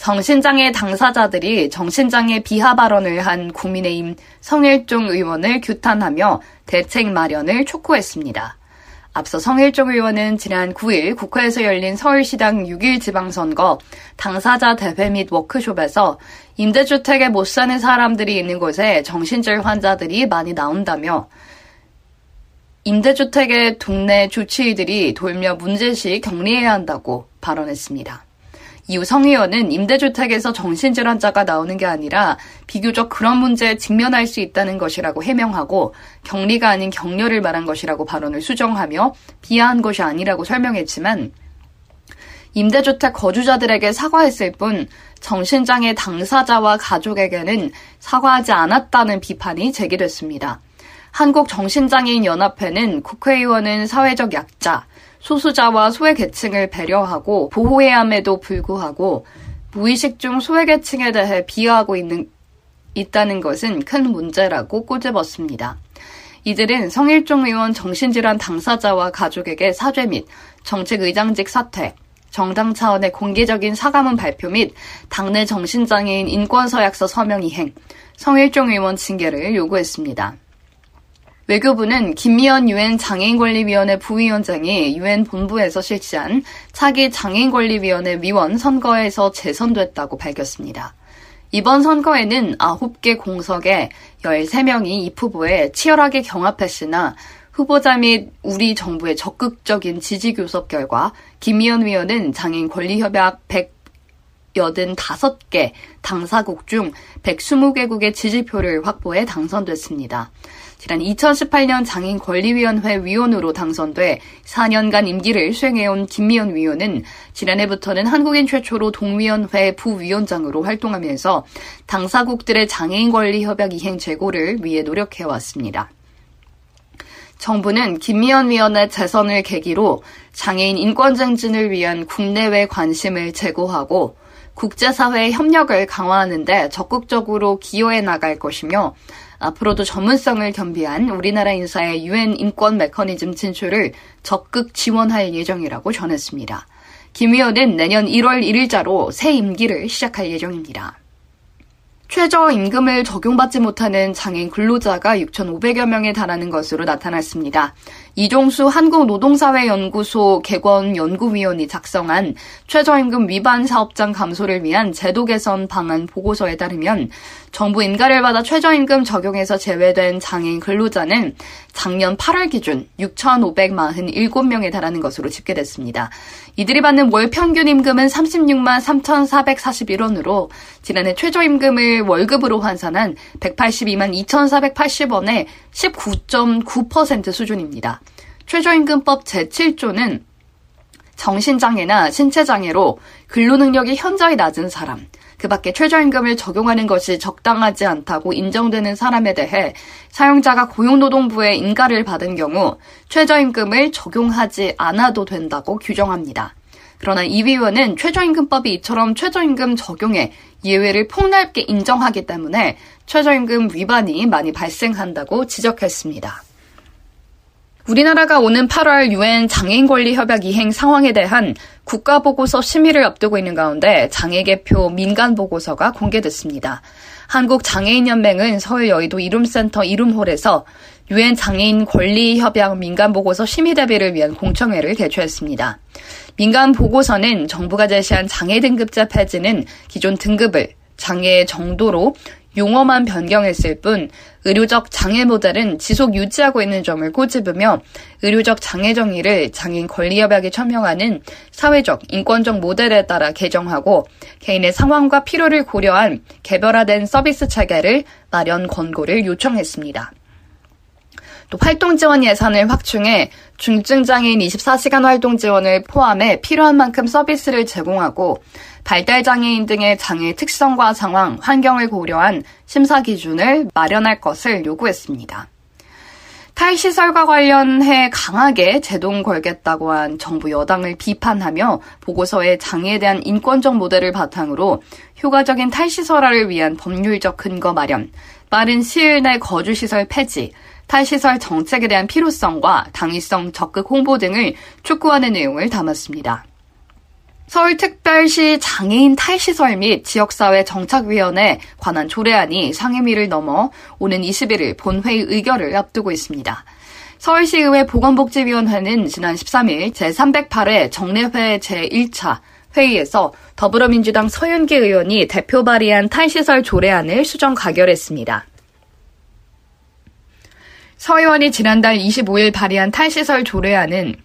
정신장애 당사자들이 정신장애 비하 발언을 한 국민의힘 성일종 의원을 규탄하며 대책 마련을 촉구했습니다. 앞서 성일종 의원은 지난 9일 국회에서 열린 서울시당 6일 지방선거 당사자 대회 및 워크숍에서 임대주택에 못 사는 사람들이 있는 곳에 정신질 환자들이 많이 나온다며 임대주택의 동네 주치의들이 돌며 문제시 격리해야 한다고 발언했습니다. 이후 성 의원은 임대주택에서 정신질환자가 나오는 게 아니라 비교적 그런 문제에 직면할 수 있다는 것이라고 해명하고 격리가 아닌 격려를 말한 것이라고 발언을 수정하며 비하한 것이 아니라고 설명했지만 임대주택 거주자들에게 사과했을 뿐 정신장애 당사자와 가족에게는 사과하지 않았다는 비판이 제기됐습니다. 한국정신장애인연합회는 국회의원은 사회적 약자, 소수자와 소외계층을 배려하고 보호해야 함에도 불구하고 무의식 중 소외계층에 대해 비하하고 있는, 있다는 것은 큰 문제라고 꼬집었습니다. 이들은 성일종 의원 정신질환 당사자와 가족에게 사죄 및 정책 의장직 사퇴, 정당 차원의 공개적인 사과문 발표 및 당내 정신장애인 인권서약서 서명 이행, 성일종 의원 징계를 요구했습니다. 외교부는 김미연 유엔 장애인권리위원회 부위원장이 유엔 본부에서 실시한 차기 장애인권리위원회 위원 선거에서 재선됐다고 밝혔습니다. 이번 선거에는 9개 공석에 13명이 이 후보에 치열하게 경합했으나 후보자 및 우리 정부의 적극적인 지지 교섭 결과 김미연 위원은 장애인 권리협약 185개 당사국 중 120개국의 지지표를 확보해 당선됐습니다. 지난 2018년 장애인 권리위원회 위원으로 당선돼 4년간 임기를 수행해온 김미연 위원은 지난해부터는 한국인 최초로 동위원회 부위원장으로 활동하면서 당사국들의 장애인 권리 협약 이행 재고를 위해 노력해 왔습니다. 정부는 김미연 위원의 재선을 계기로 장애인 인권 증진을 위한 국내외 관심을 제고하고 국제사회의 협력을 강화하는 데 적극적으로 기여해 나갈 것이며 앞으로도 전문성을 겸비한 우리나라 인사의 유엔 인권 메커니즘 진출을 적극 지원할 예정이라고 전했습니다. 김 의원은 내년 1월 1일자로 새 임기를 시작할 예정입니다. 최저임금을 적용받지 못하는 장애인 근로자가 6,500여 명에 달하는 것으로 나타났습니다. 이종수 한국노동사회연구소 개권 연구위원이 작성한 최저임금 위반 사업장 감소를 위한 제도 개선 방안 보고서에 따르면 정부 인가를 받아 최저임금 적용에서 제외된 장애인 근로자는 작년 8월 기준 6,547명에 달하는 것으로 집계됐습니다. 이들이 받는 월 평균 임금은 36만 3,441원으로 지난해 최저임금을 월급으로 환산한 182만 2,480원의 19.9% 수준입니다. 최저임금법 제7조는 정신장애나 신체장애로 근로능력이 현저히 낮은 사람, 그 밖에 최저임금을 적용하는 것이 적당하지 않다고 인정되는 사람에 대해 사용자가 고용노동부의 인가를 받은 경우 최저임금을 적용하지 않아도 된다고 규정합니다. 그러나 이 위원은 최저임금법이 이처럼 최저임금 적용에 예외를 폭넓게 인정하기 때문에 최저임금 위반이 많이 발생한다고 지적했습니다. 우리나라가 오는 8월 유엔 장애인 권리 협약 이행 상황에 대한 국가 보고서 심의를 앞두고 있는 가운데 장애 개표 민간 보고서가 공개됐습니다. 한국 장애인 연맹은 서울 여의도 이룸센터 이룸홀에서 유엔 장애인 권리 협약 민간 보고서 심의 대비를 위한 공청회를 개최했습니다. 민간 보고서는 정부가 제시한 장애 등급제 폐지는 기존 등급을 장애 정도로 용어만 변경했을 뿐 의료적 장애 모델은 지속 유지하고 있는 점을 꼬집으며 의료적 장애 정의를 장애인 권리협약에 천명하는 사회적 인권적 모델에 따라 개정하고 개인의 상황과 필요를 고려한 개별화된 서비스 체계를 마련 권고를 요청했습니다. 또 활동 지원 예산을 확충해 중증 장애인 24시간 활동 지원을 포함해 필요한 만큼 서비스를 제공하고 발달 장애인 등의 장애 특성과 상황, 환경을 고려한 심사 기준을 마련할 것을 요구했습니다. 탈시설과 관련해 강하게 제동 걸겠다고 한 정부 여당을 비판하며 보고서에 장애에 대한 인권적 모델을 바탕으로 효과적인 탈시설화를 위한 법률적 근거 마련, 빠른 시일 내 거주시설 폐지, 탈시설 정책에 대한 필요성과 당위성 적극 홍보 등을 촉구하는 내용을 담았습니다. 서울특별시 장애인 탈시설 및 지역사회 정착위원회 관한 조례안이 상임위를 넘어 오는 21일 본회의 의결을 앞두고 있습니다. 서울시의회 보건복지위원회는 지난 13일 제308회 정례회 제1차 회의에서 더불어민주당 서윤기 의원이 대표 발의한 탈시설 조례안을 수정 가결했습니다. 서 의원이 지난달 25일 발의한 탈시설 조례안은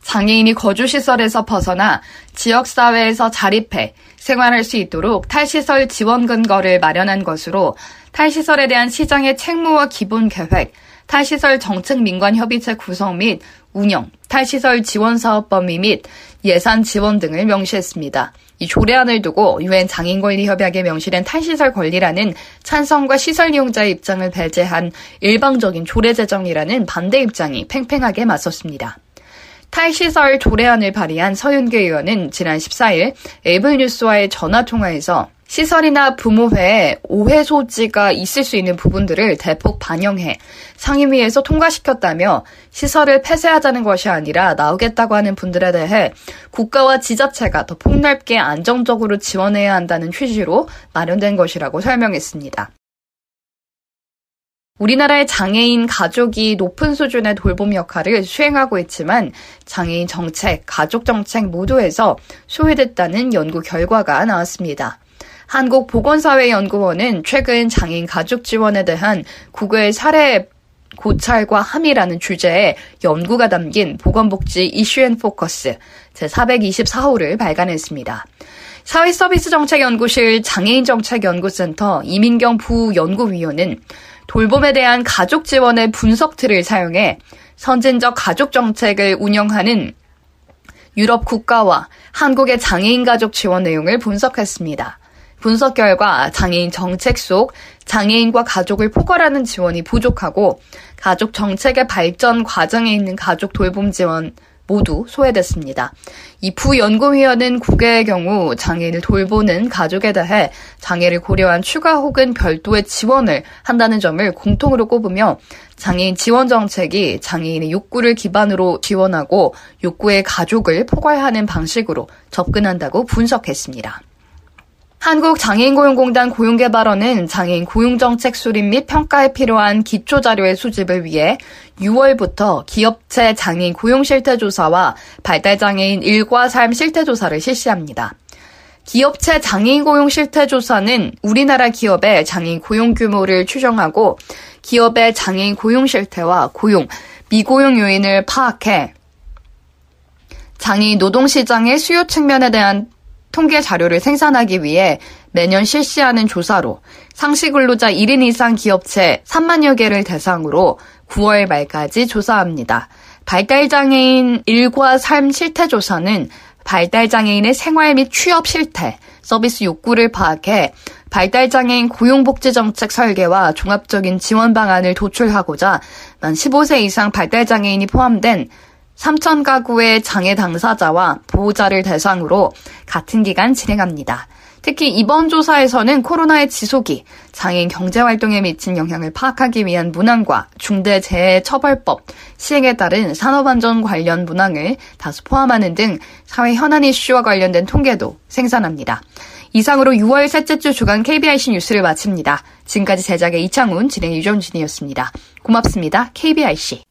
장애인이 거주시설에서 벗어나 지역사회에서 자립해 생활할 수 있도록 탈시설 지원 근거를 마련한 것으로 탈시설에 대한 시장의 책무와 기본 계획, 탈시설 정책 민관 협의체 구성 및 운영, 탈시설 지원 사업 범위 및 예산 지원 등을 명시했습니다. 이 조례안을 두고 유엔 장애인권리협약에 명시된 탈시설 권리라는 찬성과 시설 이용자의 입장을 배제한 일방적인 조례 제정이라는 반대 입장이 팽팽하게 맞섰습니다. 탈시설 조례안을 발의한 서윤계 의원은 지난 14일 에이블뉴스와의 전화 통화에서 시설이나 부모회에 오해 소지가 있을 수 있는 부분들을 대폭 반영해 상임위에서 통과시켰다며 시설을 폐쇄하자는 것이 아니라 나오겠다고 하는 분들에 대해 국가와 지자체가 더 폭넓게 안정적으로 지원해야 한다는 취지로 마련된 것이라고 설명했습니다. 우리나라의 장애인 가족이 높은 수준의 돌봄 역할을 수행하고 있지만 장애인 정책, 가족 정책 모두에서 소외됐다는 연구 결과가 나왔습니다. 한국보건사회연구원은 최근 장애인 가족 지원에 대한 국외 사례 고찰과 함이라는 주제의 연구가 담긴 보건복지 이슈앤 포커스 제424호를 발간했습니다. 사회서비스정책연구실 장애인정책연구센터 이민경 부연구위원은 돌봄에 대한 가족 지원의 분석 틀을 사용해 선진적 가족 정책을 운영하는 유럽 국가와 한국의 장애인 가족 지원 내용을 분석했습니다. 분석 결과 장애인 정책 속 장애인과 가족을 포괄하는 지원이 부족하고 가족 정책의 발전 과정에 있는 가족 돌봄 지원 모두 소외됐습니다. 이 부연구위원은 국외의 경우 장애인을 돌보는 가족에 대해 장애를 고려한 추가 혹은 별도의 지원을 한다는 점을 공통으로 꼽으며 장애인 지원 정책이 장애인의 욕구를 기반으로 지원하고 욕구의 가족을 포괄하는 방식으로 접근한다고 분석했습니다. 한국장애인고용공단 고용개발원은 장애인 고용정책 수립 및 평가에 필요한 기초자료의 수집을 위해 6월부터 기업체 장애인 고용실태조사와 발달장애인 일과 삶 실태조사를 실시합니다. 기업체 장애인 고용 실태조사는 우리나라 기업의 장애인 고용 규모를 추정하고 기업의 장애인 고용 실태와 고용, 미고용 요인을 파악해 장애인 노동시장의 수요 측면에 대한 통계 자료를 생산하기 위해 매년 실시하는 조사로 상시 근로자 1인 이상 기업체 3만여 개를 대상으로 9월 말까지 조사합니다. 발달장애인 일과 삶 실태 조사는 발달장애인의 생활 및 취업 실태, 서비스 욕구를 파악해 발달장애인 고용복지정책 설계와 종합적인 지원 방안을 도출하고자 만 15세 이상 발달장애인이 포함된 3천 가구의 장애 당사자와 보호자를 대상으로 같은 기간 진행합니다. 특히 이번 조사에서는 코로나의 지속이 장애인 경제 활동에 미친 영향을 파악하기 위한 문항과 중대재해처벌법 시행에 따른 산업안전 관련 문항을 다수 포함하는 등 사회 현안 이슈와 관련된 통계도 생산합니다. 이상으로 6월 셋째 주 주간 KBIC 뉴스를 마칩니다. 지금까지 제작의 이창훈, 진행 유정진이었습니다. 고맙습니다. KBIC.